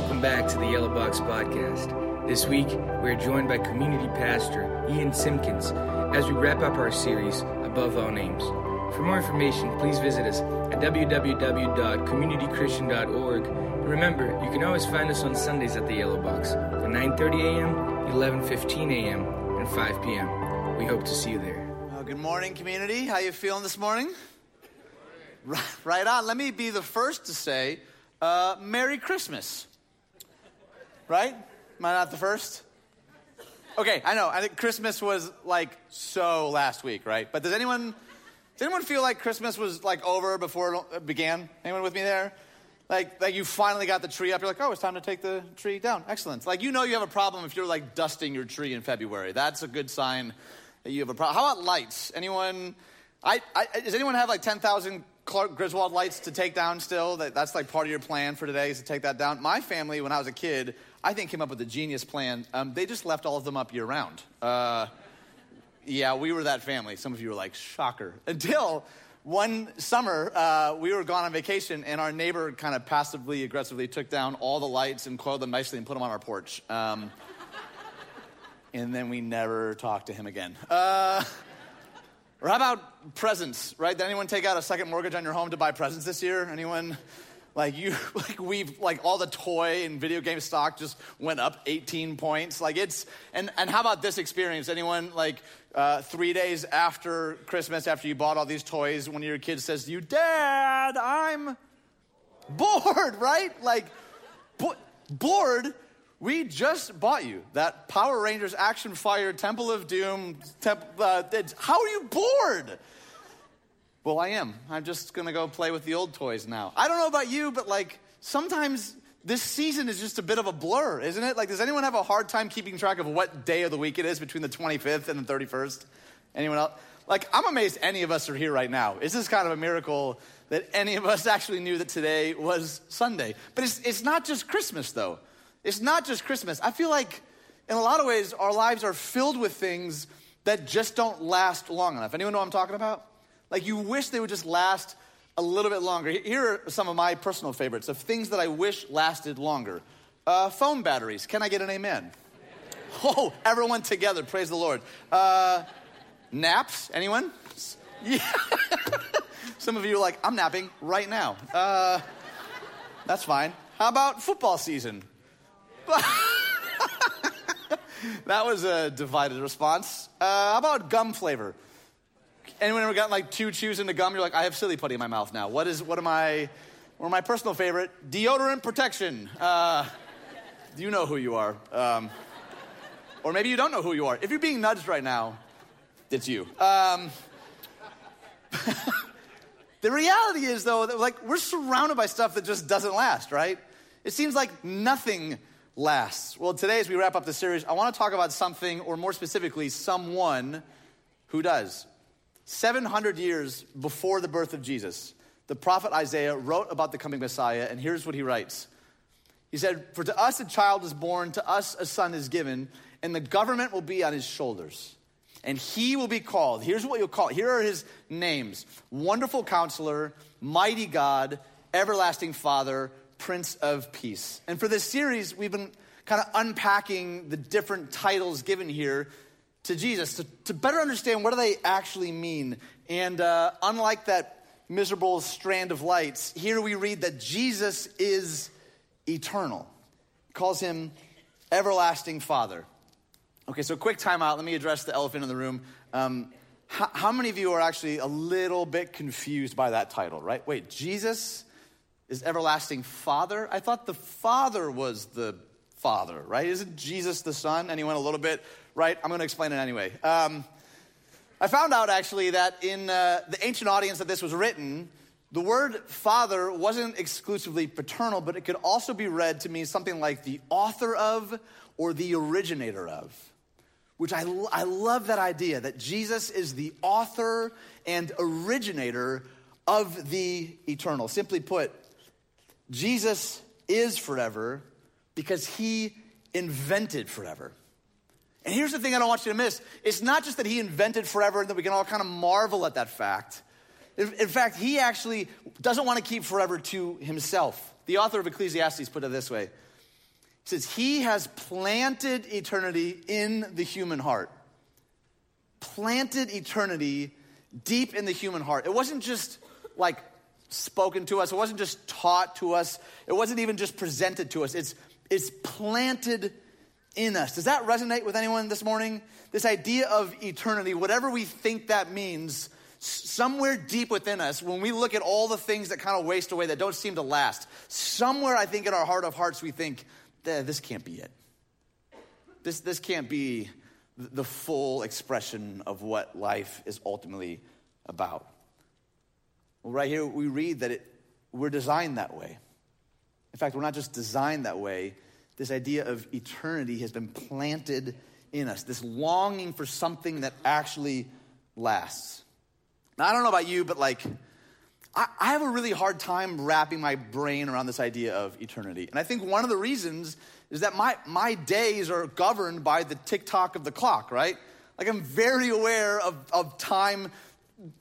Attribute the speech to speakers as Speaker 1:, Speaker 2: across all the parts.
Speaker 1: welcome back to the Yellow Box Podcast. This week, we're joined by community pastor Ian Simpkins as we wrap up our series, Above All Names. For more information, please visit us at www.communitychristian.org. And remember, you can always find us on Sundays at the Yellow Box at 9.30 a.m., 11.15 a.m., and 5 p.m. We hope to see you there.
Speaker 2: Well, good morning, community. How you feeling this morning? Right, right on. Let me be the first to say, uh, Merry Christmas. Right? Am I not the first? Okay, I know. I think Christmas was like so last week, right? But does anyone does anyone feel like Christmas was like over before it began? Anyone with me there? Like, like you finally got the tree up. You're like, oh, it's time to take the tree down. Excellent. Like you know you have a problem if you're like dusting your tree in February. That's a good sign that you have a problem. How about lights? Anyone? I, I, does anyone have like 10,000 Clark Griswold lights to take down still? That, that's like part of your plan for today is to take that down. My family, when I was a kid, I think came up with a genius plan. Um, they just left all of them up year round. Uh, yeah, we were that family. Some of you were like, shocker. Until one summer, uh, we were gone on vacation, and our neighbor kind of passively aggressively took down all the lights and coiled them nicely and put them on our porch. Um, and then we never talked to him again. Uh, or how about presents, right? Did anyone take out a second mortgage on your home to buy presents this year? Anyone? Like you, like we've, like all the toy and video game stock just went up 18 points. Like it's, and, and how about this experience? Anyone like uh, three days after Christmas, after you bought all these toys, one of your kids says to you, Dad, I'm bored, right? Like, bo- bored we just bought you that Power Rangers Action Fire Temple of Doom. Temp, uh, how are you bored? Well, I am. I'm just gonna go play with the old toys now. I don't know about you, but like sometimes this season is just a bit of a blur, isn't it? Like, does anyone have a hard time keeping track of what day of the week it is between the 25th and the 31st? Anyone else? Like, I'm amazed any of us are here right now. Is this kind of a miracle that any of us actually knew that today was Sunday? But it's, it's not just Christmas, though. It's not just Christmas. I feel like in a lot of ways our lives are filled with things that just don't last long enough. Anyone know what I'm talking about? Like you wish they would just last a little bit longer. Here are some of my personal favorites of things that I wish lasted longer. Uh, phone batteries. Can I get an amen? Oh, everyone together. Praise the Lord. Uh, naps. Anyone? Yeah. some of you are like, I'm napping right now. Uh, that's fine. How about football season? that was a divided response. Uh, how about gum flavor? Anyone ever gotten like two chews into gum? You're like, I have silly putty in my mouth now. What is, what am I, of my personal favorite, deodorant protection. Uh, you know who you are. Um, or maybe you don't know who you are. If you're being nudged right now, it's you. Um, the reality is, though, that like we're surrounded by stuff that just doesn't last, right? It seems like nothing lasts. Well, today, as we wrap up the series, I want to talk about something, or more specifically, someone who does. 700 years before the birth of Jesus, the prophet Isaiah wrote about the coming Messiah, and here's what he writes. He said, For to us a child is born, to us a son is given, and the government will be on his shoulders. And he will be called, here's what you'll call. Here are his names Wonderful Counselor, Mighty God, Everlasting Father, Prince of Peace. And for this series, we've been kind of unpacking the different titles given here to Jesus to, to better understand what do they actually mean. And uh, unlike that miserable strand of lights, here we read that Jesus is eternal. Calls him everlasting Father. Okay, so quick timeout. Let me address the elephant in the room. Um, how, how many of you are actually a little bit confused by that title, right? Wait, Jesus is everlasting Father. I thought the Father was the Father, right? Isn't Jesus the Son? Anyone a little bit, right? I'm going to explain it anyway. Um, I found out actually that in uh, the ancient audience that this was written, the word father wasn't exclusively paternal, but it could also be read to mean something like the author of or the originator of. Which I, I love that idea that Jesus is the author and originator of the eternal. Simply put, Jesus is forever because he invented forever. And here's the thing I don't want you to miss it's not just that he invented forever and that we can all kind of marvel at that fact. In fact, he actually doesn't want to keep forever to himself. The author of Ecclesiastes put it this way He says, He has planted eternity in the human heart. Planted eternity deep in the human heart. It wasn't just like spoken to us, it wasn't just taught to us, it wasn't even just presented to us. It's, it's planted in us. Does that resonate with anyone this morning? This idea of eternity, whatever we think that means, somewhere deep within us, when we look at all the things that kind of waste away, that don't seem to last, somewhere I think in our heart of hearts, we think, eh, this can't be it. This, this can't be the full expression of what life is ultimately about. Well, right here, we read that it, we're designed that way. In fact, we're not just designed that way, this idea of eternity has been planted in us, this longing for something that actually lasts. Now, I don't know about you, but like, I, I have a really hard time wrapping my brain around this idea of eternity. And I think one of the reasons is that my, my days are governed by the tick tock of the clock, right? Like, I'm very aware of, of time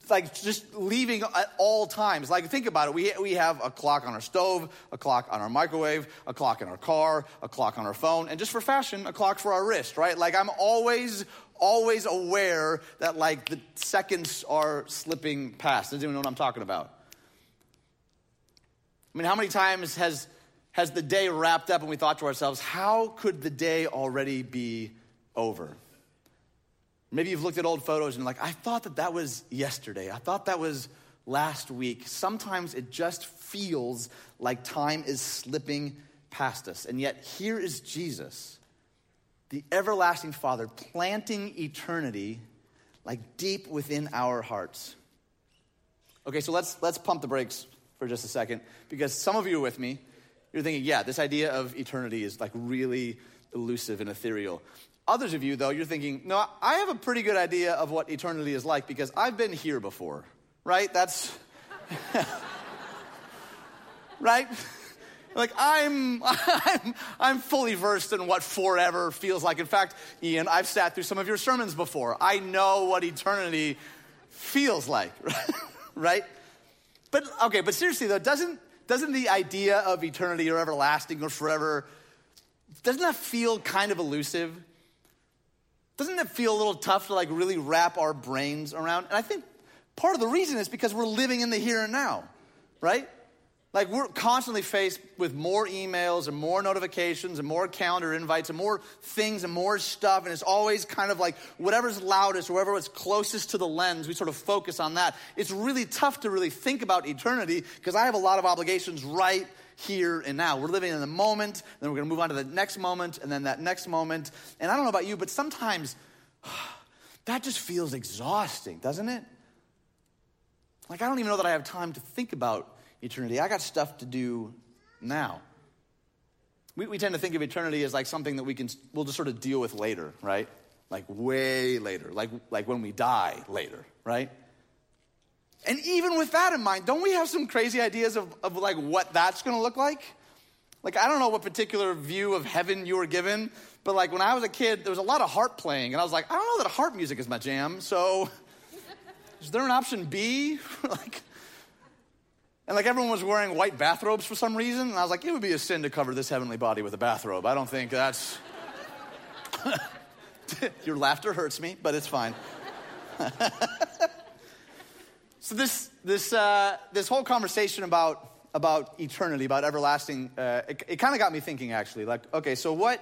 Speaker 2: like just leaving at all times. Like think about it. We, we have a clock on our stove, a clock on our microwave, a clock in our car, a clock on our phone, and just for fashion, a clock for our wrist, right? Like I'm always, always aware that like the seconds are slipping past. Does anyone know what I'm talking about? I mean, how many times has has the day wrapped up and we thought to ourselves, how could the day already be over? Maybe you've looked at old photos and like, I thought that that was yesterday. I thought that was last week. Sometimes it just feels like time is slipping past us. And yet, here is Jesus, the everlasting Father, planting eternity like deep within our hearts. Okay, so let's, let's pump the brakes for just a second because some of you are with me. You're thinking, yeah, this idea of eternity is like really elusive and ethereal. Others of you, though, you're thinking, no, I have a pretty good idea of what eternity is like because I've been here before, right? That's. right? Like I'm, I'm, I'm fully versed in what forever feels like. In fact, Ian, I've sat through some of your sermons before. I know what eternity feels like, right? But okay, but seriously though, doesn't doesn't the idea of eternity or everlasting or forever doesn't that feel kind of elusive? Doesn't it feel a little tough to like really wrap our brains around? And I think part of the reason is because we're living in the here and now, right? Like we're constantly faced with more emails and more notifications and more calendar invites and more things and more stuff. And it's always kind of like whatever's loudest, whatever is closest to the lens, we sort of focus on that. It's really tough to really think about eternity because I have a lot of obligations right here and now. We're living in the moment, then we're going to move on to the next moment, and then that next moment. And I don't know about you, but sometimes that just feels exhausting, doesn't it? Like, I don't even know that I have time to think about eternity. I got stuff to do now. We, we tend to think of eternity as like something that we can, we'll just sort of deal with later, right? Like way later, like, like when we die later, right? And even with that in mind, don't we have some crazy ideas of, of like what that's gonna look like? Like, I don't know what particular view of heaven you were given, but like when I was a kid, there was a lot of harp playing, and I was like, I don't know that harp music is my jam, so is there an option B? like, and like everyone was wearing white bathrobes for some reason, and I was like, it would be a sin to cover this heavenly body with a bathrobe. I don't think that's. Your laughter hurts me, but it's fine. So this this uh, this whole conversation about about eternity, about everlasting, uh, it, it kind of got me thinking. Actually, like, okay, so what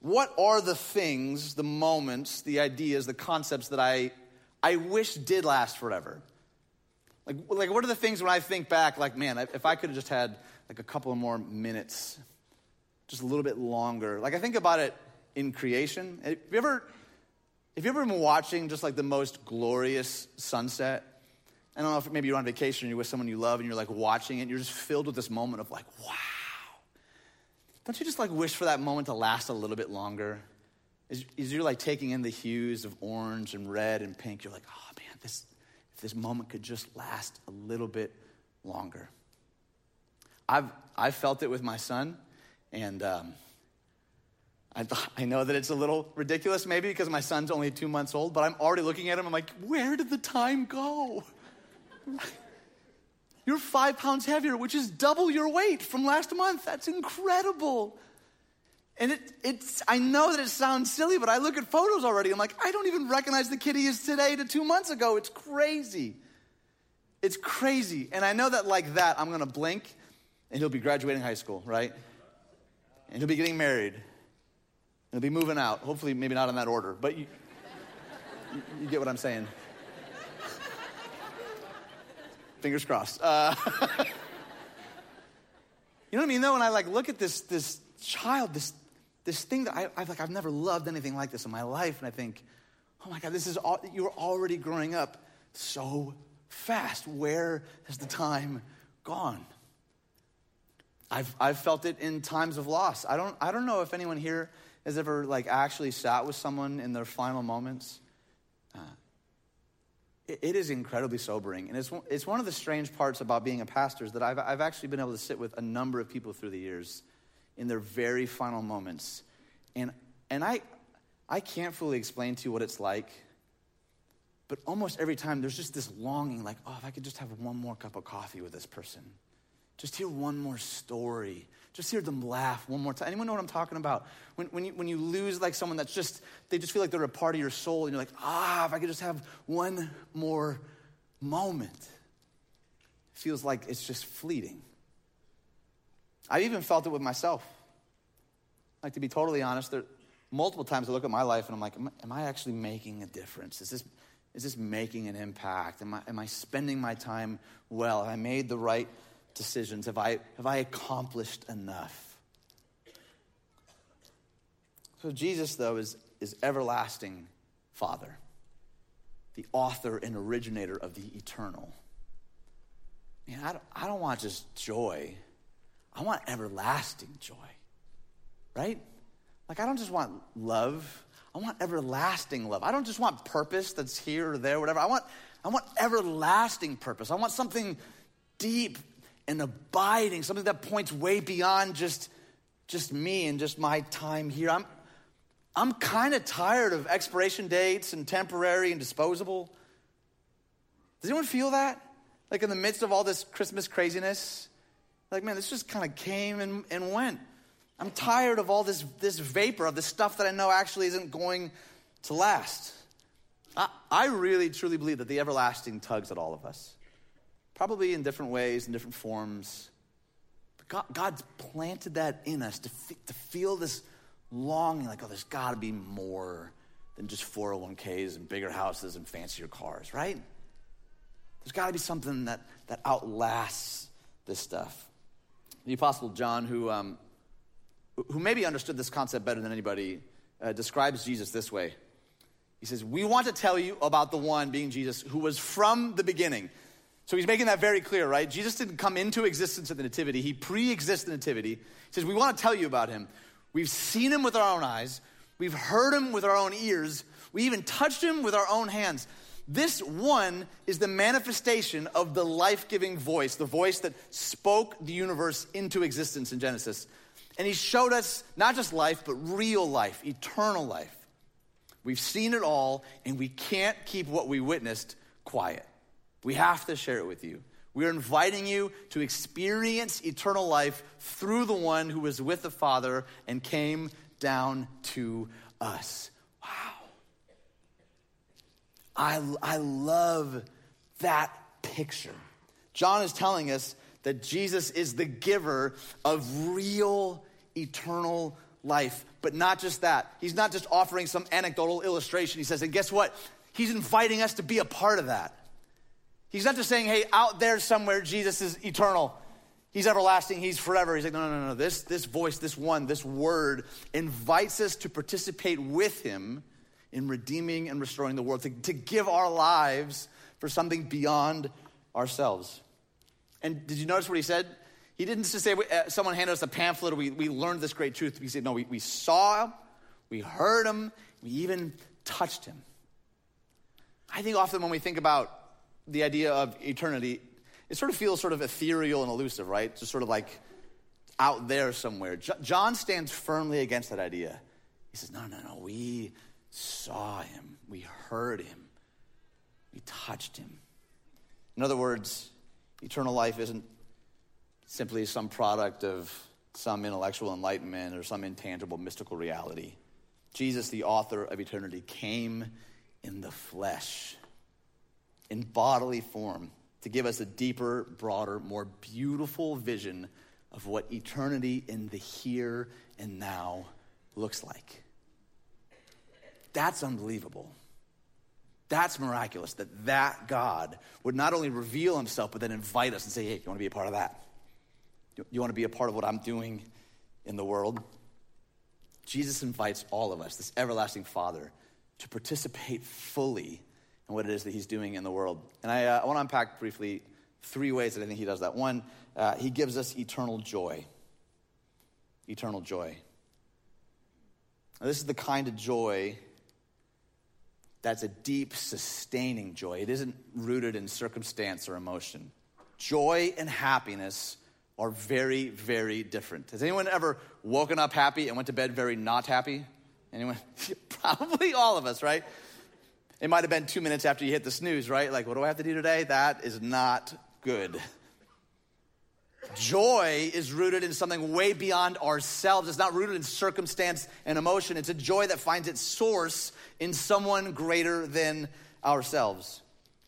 Speaker 2: what are the things, the moments, the ideas, the concepts that I I wish did last forever? Like, like what are the things when I think back, like, man, if I could have just had like a couple of more minutes, just a little bit longer. Like I think about it in creation. Have you ever, have you ever been watching just like the most glorious sunset? I don't know if maybe you're on vacation you're with someone you love and you're like watching it and you're just filled with this moment of like, wow. Don't you just like wish for that moment to last a little bit longer? As, as you're like taking in the hues of orange and red and pink, you're like, oh man, this, if this moment could just last a little bit longer. I've, I've felt it with my son, and um, I, I know that it's a little ridiculous maybe because my son's only two months old, but I'm already looking at him. I'm like, where did the time go? You're five pounds heavier, which is double your weight from last month. That's incredible. And it, it's, I know that it sounds silly, but I look at photos already. I'm like, I don't even recognize the kid he is today to two months ago. It's crazy. It's crazy. And I know that like that, I'm going to blink and he'll be graduating high school, right? And he'll be getting married. And he'll be moving out. Hopefully, maybe not in that order, but you, you, you get what I'm saying. Fingers crossed. Uh, you know what I mean, though? When I like look at this, this child, this, this thing that I, I've, like, I've never loved anything like this in my life, and I think, oh my God, this is all, you're already growing up so fast. Where has the time gone? I've, I've felt it in times of loss. I don't, I don't know if anyone here has ever like actually sat with someone in their final moments. Uh, it, is incredibly sobering. And it's, it's one of the strange parts about being a pastor is that I've, I've actually been able to sit with a number of people through the years in their very final moments. And, and I, I can't fully explain to you what it's like, but almost every time there's just this longing like, oh, if I could just have one more cup of coffee with this person just hear one more story. Just hear them laugh one more time. Anyone know what I'm talking about? When, when, you, when you lose like someone that's just, they just feel like they're a part of your soul and you're like, ah, if I could just have one more moment. It feels like it's just fleeting. I've even felt it with myself. Like to be totally honest, there multiple times I look at my life and I'm like, am, am I actually making a difference? Is this, is this making an impact? Am I, am I spending my time well? Have I made the right decisions? Have I, have I accomplished enough? So, Jesus, though, is, is everlasting Father, the author and originator of the eternal. Man, I don't, I don't want just joy, I want everlasting joy, right? Like, I don't just want love, I want everlasting love. I don't just want purpose that's here or there, whatever. I want, I want everlasting purpose. I want something deep and abiding, something that points way beyond just, just me and just my time here. I'm, I'm kind of tired of expiration dates and temporary and disposable. Does anyone feel that? Like in the midst of all this Christmas craziness? Like, man, this just kind of came and, and went. I'm tired of all this, this vapor, of this stuff that I know actually isn't going to last. I, I really, truly believe that the everlasting tugs at all of us probably in different ways, in different forms. But God, God's planted that in us to, to feel this longing like, oh, there's got to be more than just 401ks and bigger houses and fancier cars, right? There's got to be something that, that outlasts this stuff. The Apostle John, who, um, who maybe understood this concept better than anybody, uh, describes Jesus this way. He says, We want to tell you about the one, being Jesus, who was from the beginning. So he's making that very clear, right? Jesus didn't come into existence at the Nativity, he pre exists the Nativity. He says, We want to tell you about him. We've seen him with our own eyes, we've heard him with our own ears, we even touched him with our own hands. This one is the manifestation of the life giving voice, the voice that spoke the universe into existence in Genesis. And he showed us not just life, but real life, eternal life. We've seen it all, and we can't keep what we witnessed quiet. We have to share it with you. We are inviting you to experience eternal life through the one who was with the Father and came down to us. Wow. I, I love that picture. John is telling us that Jesus is the giver of real eternal life. But not just that. He's not just offering some anecdotal illustration. He says, and guess what? He's inviting us to be a part of that. He's not just saying, hey, out there somewhere, Jesus is eternal. He's everlasting. He's forever. He's like, no, no, no, no. This, this voice, this one, this word invites us to participate with him in redeeming and restoring the world, to, to give our lives for something beyond ourselves. And did you notice what he said? He didn't just say, uh, someone handed us a pamphlet, we, we learned this great truth. He said, no, we, we saw him, we heard him, we even touched him. I think often when we think about the idea of eternity, it sort of feels sort of ethereal and elusive, right? Just sort of like out there somewhere. John stands firmly against that idea. He says, no, no, no, we saw him, we heard him, we touched him. In other words, eternal life isn't simply some product of some intellectual enlightenment or some intangible mystical reality. Jesus, the author of eternity, came in the flesh, in bodily form, to give us a deeper, broader, more beautiful vision of what eternity in the here and now looks like. That's unbelievable. That's miraculous that that God would not only reveal himself, but then invite us and say, hey, you want to be a part of that? You want to be a part of what I'm doing in the world? Jesus invites all of us, this everlasting Father, to participate fully in what it is that he's doing in the world. And I, uh, I want to unpack briefly three ways that I think he does that. One, uh, he gives us eternal joy. Eternal joy. Now, this is the kind of joy that's a deep, sustaining joy. It isn't rooted in circumstance or emotion. Joy and happiness are very, very different. Has anyone ever woken up happy and went to bed very not happy? Anyone? Probably all of us, right? It might have been two minutes after you hit the snooze, right? Like, what do I have to do today? That is not good. Joy is rooted in something way beyond ourselves. It's not rooted in circumstance and emotion. It's a joy that finds its source in someone greater than ourselves.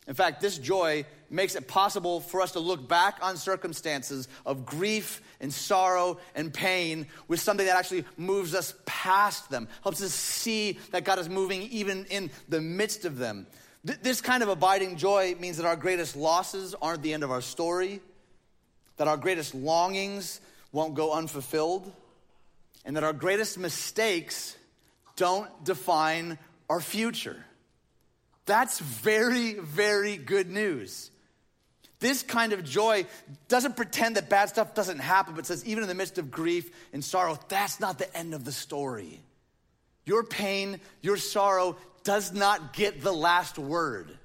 Speaker 2: In fact, this joy makes it possible for us to look back on circumstances of grief and sorrow and pain with something that actually moves us past them, helps us see that God is moving even in the midst of them. Th- this kind of abiding joy means that our greatest losses aren't the end of our story, that our greatest longings won't go unfulfilled, and that our greatest mistakes don't define our future. That's very, very good news. This kind of joy doesn't pretend that bad stuff doesn't happen, but says, even in the midst of grief and sorrow, that's not the end of the story. Your pain, your sorrow does not get the last word.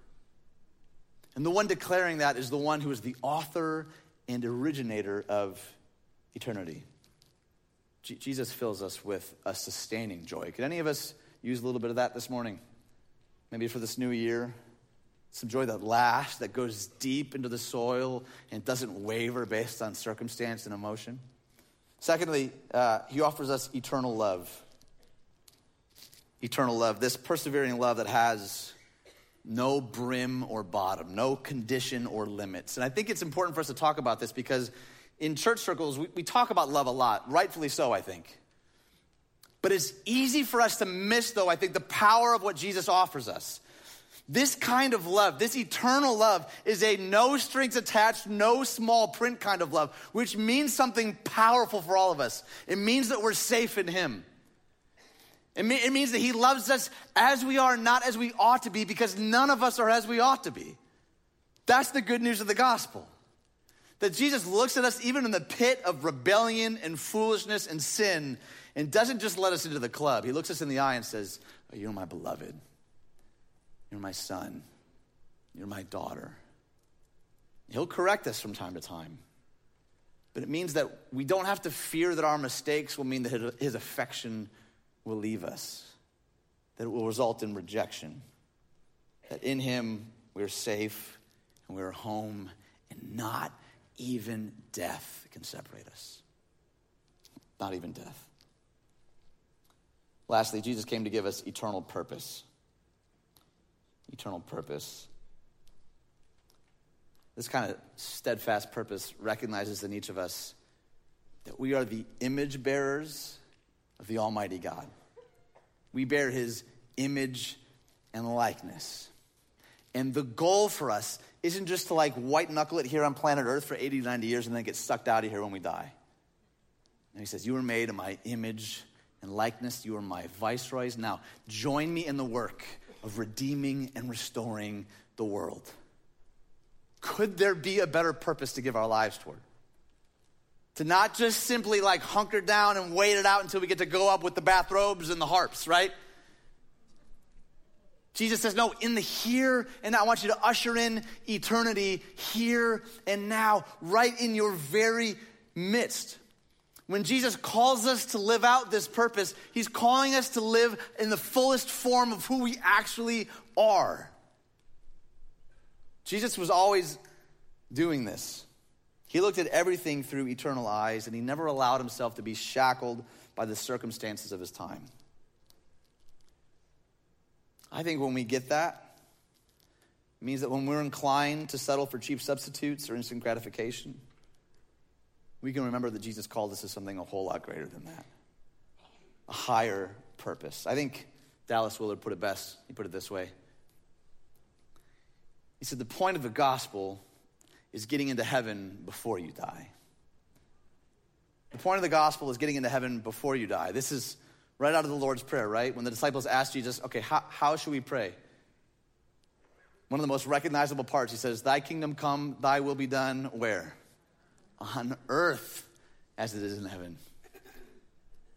Speaker 2: And the one declaring that is the one who is the author and originator of eternity. Jesus fills us with a sustaining joy. Could any of us use a little bit of that this morning? maybe for this new year. Some joy that lasts, that goes deep into the soil and doesn't waver based on circumstance and emotion. Secondly, uh, he offers us eternal love. Eternal love, this persevering love that has no brim or bottom, no condition or limits. And I think it's important for us to talk about this because in church circles, we, we talk about love a lot, rightfully so, I think. But it's easy for us to miss, though, I think, the power of what Jesus offers us. This kind of love, this eternal love, is a no strings attached, no small print kind of love, which means something powerful for all of us. It means that we're safe in Him. It, it means that He loves us as we are, not as we ought to be, because none of us are as we ought to be. That's the good news of the gospel. That Jesus looks at us even in the pit of rebellion and foolishness and sin and doesn't just let us into the club. He looks us in the eye and says, oh, You're my beloved. You're my son. You're my daughter. He'll correct us from time to time. But it means that we don't have to fear that our mistakes will mean that his affection will leave us, that it will result in rejection. That in him we're safe and we're home, and not even death can separate us. Not even death. Lastly, Jesus came to give us eternal purpose. Eternal purpose. This kind of steadfast purpose recognizes in each of us that we are the image bearers of the Almighty God. We bear His image and likeness. And the goal for us isn't just to like white knuckle it here on planet Earth for 80, 90 years and then get sucked out of here when we die. And He says, You were made in my image and likeness. You are my viceroys. Now, join me in the work of redeeming and restoring the world. Could there be a better purpose to give our lives toward? To not just simply like hunker down and wait it out until we get to go up with the bathrobes and the harps, right? Jesus says, No, in the here and now, I want you to usher in eternity here and now, right in your very midst. When Jesus calls us to live out this purpose, he's calling us to live in the fullest form of who we actually are. Jesus was always doing this. He looked at everything through eternal eyes, and he never allowed himself to be shackled by the circumstances of his time. I think when we get that, it means that when we're inclined to settle for cheap substitutes or instant gratification, we can remember that Jesus called us to something a whole lot greater than that a higher purpose. I think Dallas Willard put it best. He put it this way He said, The point of the gospel is getting into heaven before you die. The point of the gospel is getting into heaven before you die. This is right out of the Lord's Prayer, right? When the disciples asked Jesus, okay, how, how should we pray? One of the most recognizable parts, he says, Thy kingdom come, thy will be done, where? On earth as it is in heaven.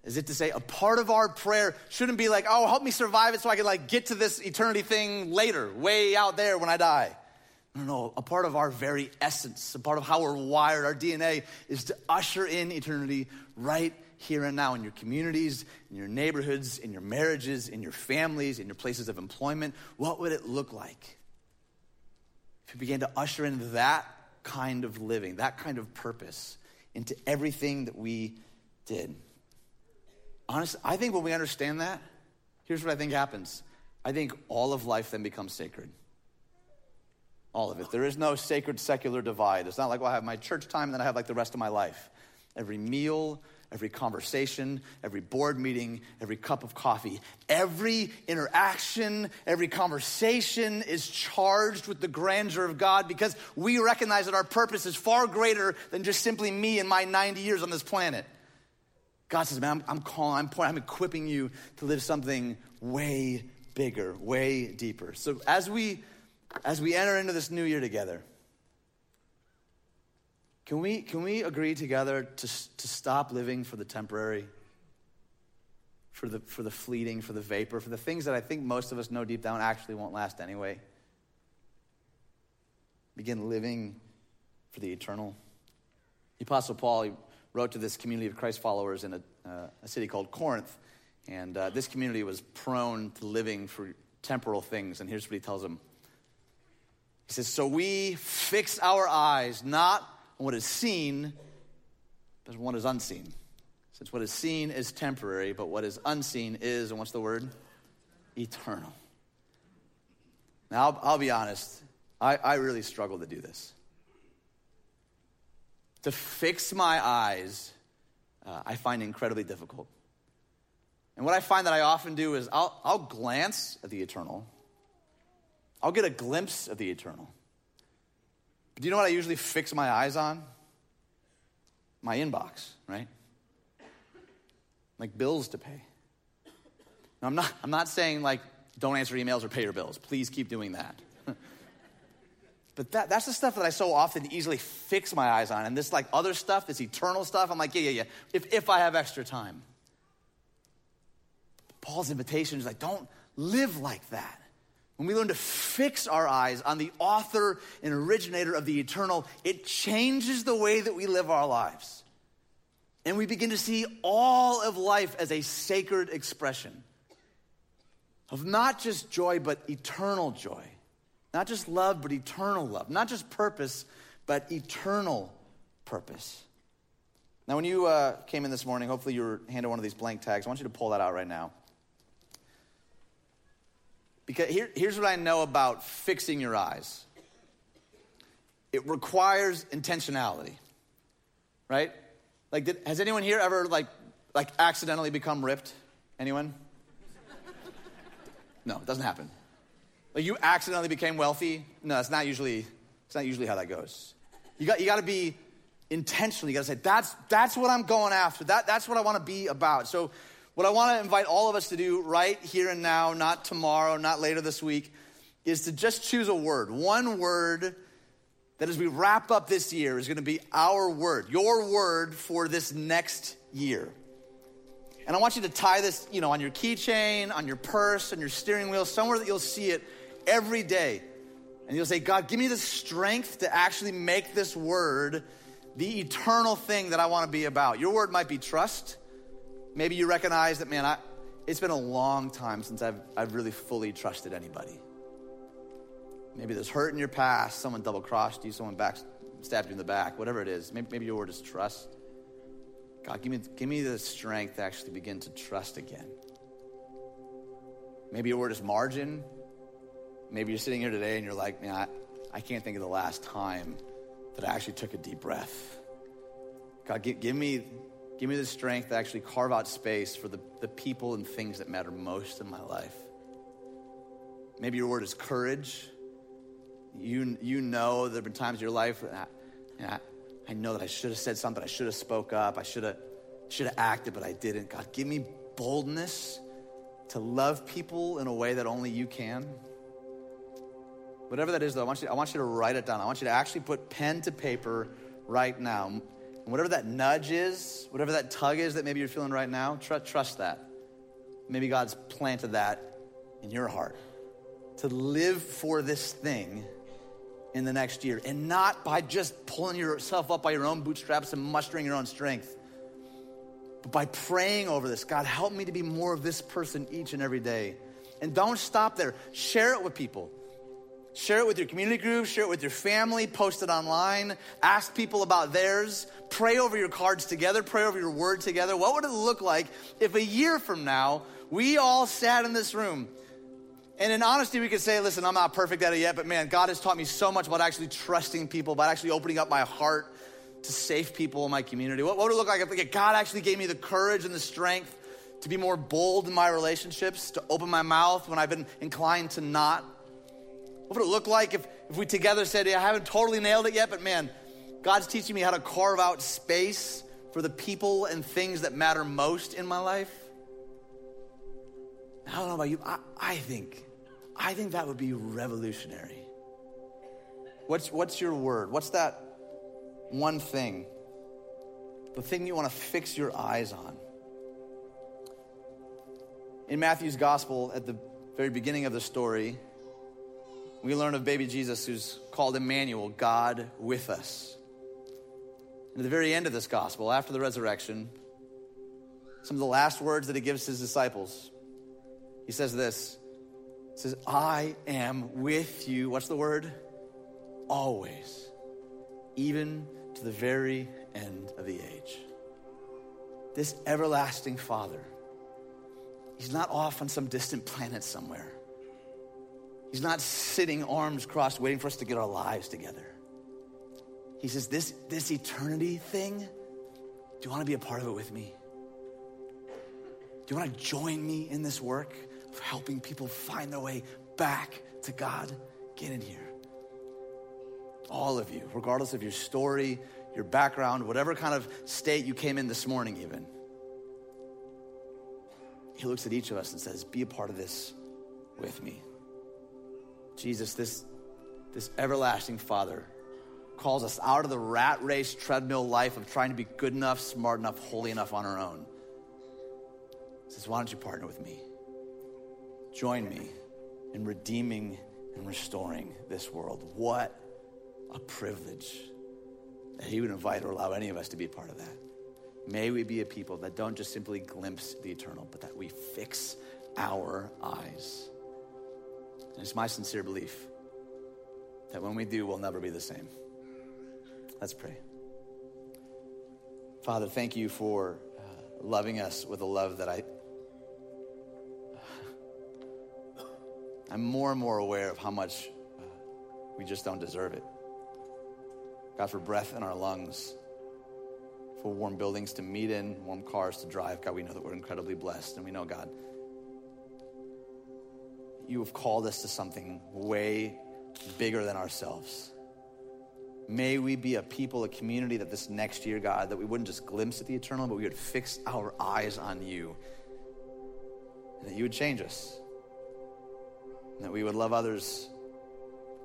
Speaker 2: Is it to say a part of our prayer shouldn't be like, oh, help me survive it so I can like get to this eternity thing later, way out there when I die. No, no, a part of our very essence, a part of how we're wired, our DNA, is to usher in eternity right here and now in your communities, in your neighborhoods, in your marriages, in your families, in your places of employment. What would it look like if you began to usher in that kind of living, that kind of purpose into everything that we did? Honestly, I think when we understand that, here's what I think happens I think all of life then becomes sacred. All of it. There is no sacred secular divide. It's not like, well, I have my church time and then I have like the rest of my life. Every meal, every conversation, every board meeting, every cup of coffee, every interaction, every conversation is charged with the grandeur of God because we recognize that our purpose is far greater than just simply me and my 90 years on this planet. God says, man, I'm, I'm calling, I'm, I'm equipping you to live something way bigger, way deeper. So as we as we enter into this new year together, can we, can we agree together to, to stop living for the temporary, for the, for the fleeting, for the vapor, for the things that I think most of us know deep down actually won't last anyway? Begin living for the eternal. The Apostle Paul he wrote to this community of Christ followers in a, uh, a city called Corinth. And uh, this community was prone to living for temporal things. And here's what he tells them he says, So we fix our eyes not on what is seen, but what is unseen. Since what is seen is temporary, but what is unseen is, and what's the word? Eternal. Now, I'll, I'll be honest, I, I really struggle to do this. To fix my eyes, uh, I find incredibly difficult. And what I find that I often do is I'll, I'll glance at the eternal, I'll get a glimpse of the eternal. Do you know what I usually fix my eyes on? My inbox, right? Like bills to pay. Now, I'm not, I'm not saying like don't answer emails or pay your bills. Please keep doing that. but that, that's the stuff that I so often easily fix my eyes on. And this like other stuff, this eternal stuff, I'm like, yeah, yeah, yeah, if, if I have extra time. Paul's invitation is like, don't live like that. When we learn to fix our eyes on the author and originator of the eternal, it changes the way that we live our lives. And we begin to see all of life as a sacred expression of not just joy, but eternal joy. Not just love, but eternal love. Not just purpose, but eternal purpose. Now, when you uh, came in this morning, hopefully you were handed one of these blank tags. I want you to pull that out right now. Because here, here's what I know about fixing your eyes it requires intentionality, right? Like, did, has anyone here ever, like, like accidentally become ripped? Anyone? No, it doesn't happen. Like you accidentally became wealthy? No, that's not usually, it's not usually how that goes. You got, you got to be intentional. You got to say, that's, that's what I'm going after. That, that's what I want to be about. So what I want to invite all of us to do right here and now, not tomorrow, not later this week, is to just choose a word. One word that as we wrap up this year is going to be our word, your word for this next year. And I want you to tie this, you know, on your keychain, on your purse, on your steering wheel, somewhere that you'll see it every day. And you'll say, God, give me the strength to actually make this word the eternal thing that I want to be about. Your word might be trust. Maybe you recognize that, man, I, it's been a long time since I've, I've really fully trusted anybody. Maybe there's hurt in your past, someone double crossed you, someone back, stabbed you in the back, whatever it is. Maybe, maybe your word is trust. God, give me, give me the strength to actually begin to trust again. Maybe your word is margin. Maybe you're sitting here today and you're like, man, I, I can't think of the last time that I actually took a deep breath. God, give, give, me, give me the strength to actually carve out space for the, the people and things that matter most in my life. Maybe your word is courage. You, you know there have been times in your life that I, I know that I should have said something. I should have spoke up. I should have, should have acted, but I didn't. God, give me boldness to love people in a way that only you can. Whatever that is, though, I want, you, I want you to write it down. I want you to actually put pen to paper right now. Whatever that nudge is, whatever that tug is that maybe you're feeling right now, tr- trust that. Maybe God's planted that in your heart to live for this thing in the next year and not by just pulling yourself up by your own bootstraps and mustering your own strength, but by praying over this. God, help me to be more of this person each and every day. And don't stop there, share it with people. Share it with your community group, share it with your family, post it online, ask people about theirs, pray over your cards together, pray over your word together. What would it look like if a year from now we all sat in this room and in honesty, we could say, listen, I'm not perfect at it yet, but man, God has taught me so much about actually trusting people, about actually opening up my heart to safe people in my community. What, what would it look like if God actually gave me the courage and the strength to be more bold in my relationships, to open my mouth when I've been inclined to not? What would it look like if, if we together said, I haven't totally nailed it yet, but man, God's teaching me how to carve out space for the people and things that matter most in my life? I don't know about you. I, I think I think that would be revolutionary. What's, what's your word? What's that one thing? The thing you want to fix your eyes on? In Matthew's gospel, at the very beginning of the story, we learn of baby Jesus who's called Emmanuel, God with us. And at the very end of this gospel, after the resurrection, some of the last words that he gives his disciples, he says this it says, I am with you. What's the word? Always, even to the very end of the age. This everlasting Father, He's not off on some distant planet somewhere. He's not sitting arms crossed waiting for us to get our lives together. He says, This, this eternity thing, do you want to be a part of it with me? Do you want to join me in this work? of helping people find their way back to God, get in here. All of you, regardless of your story, your background, whatever kind of state you came in this morning, even. He looks at each of us and says, Be a part of this with me. Jesus, this, this everlasting Father, calls us out of the rat race treadmill life of trying to be good enough, smart enough, holy enough on our own. He says, Why don't you partner with me? join me in redeeming and restoring this world. What a privilege that He would invite or allow any of us to be a part of that. May we be a people that don't just simply glimpse the eternal, but that we fix our eyes. And it's my sincere belief that when we do, we'll never be the same. Let's pray. Father, thank you for uh, loving us with a love that I I'm more and more aware of how much uh, we just don't deserve it. God, for breath in our lungs, for warm buildings to meet in, warm cars to drive, God, we know that we're incredibly blessed. And we know, God, you have called us to something way bigger than ourselves. May we be a people, a community that this next year, God, that we wouldn't just glimpse at the eternal, but we would fix our eyes on you. And that you would change us and that we would love others,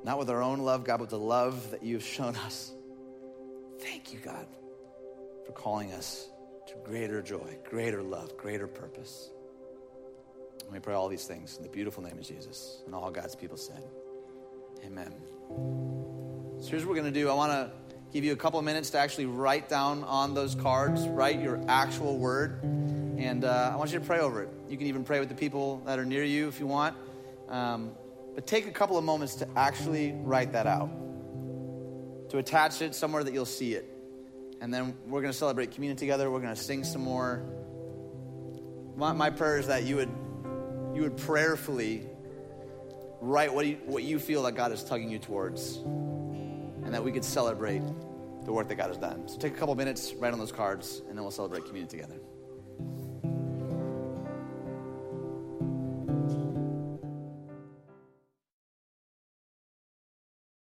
Speaker 2: not with our own love, God, but the love that you've shown us. Thank you, God, for calling us to greater joy, greater love, greater purpose. And we pray all these things in the beautiful name of Jesus. And all God's people said, Amen. So here's what we're going to do. I want to give you a couple of minutes to actually write down on those cards, write your actual word. And uh, I want you to pray over it. You can even pray with the people that are near you if you want. Um, but take a couple of moments to actually write that out. to attach it somewhere that you'll see it. And then we're going to celebrate communion together. We're going to sing some more. My, my prayer is that you would, you would prayerfully write what you, what you feel that God is tugging you towards, and that we could celebrate the work that God has done. So take a couple minutes, write on those cards, and then we'll celebrate communion together.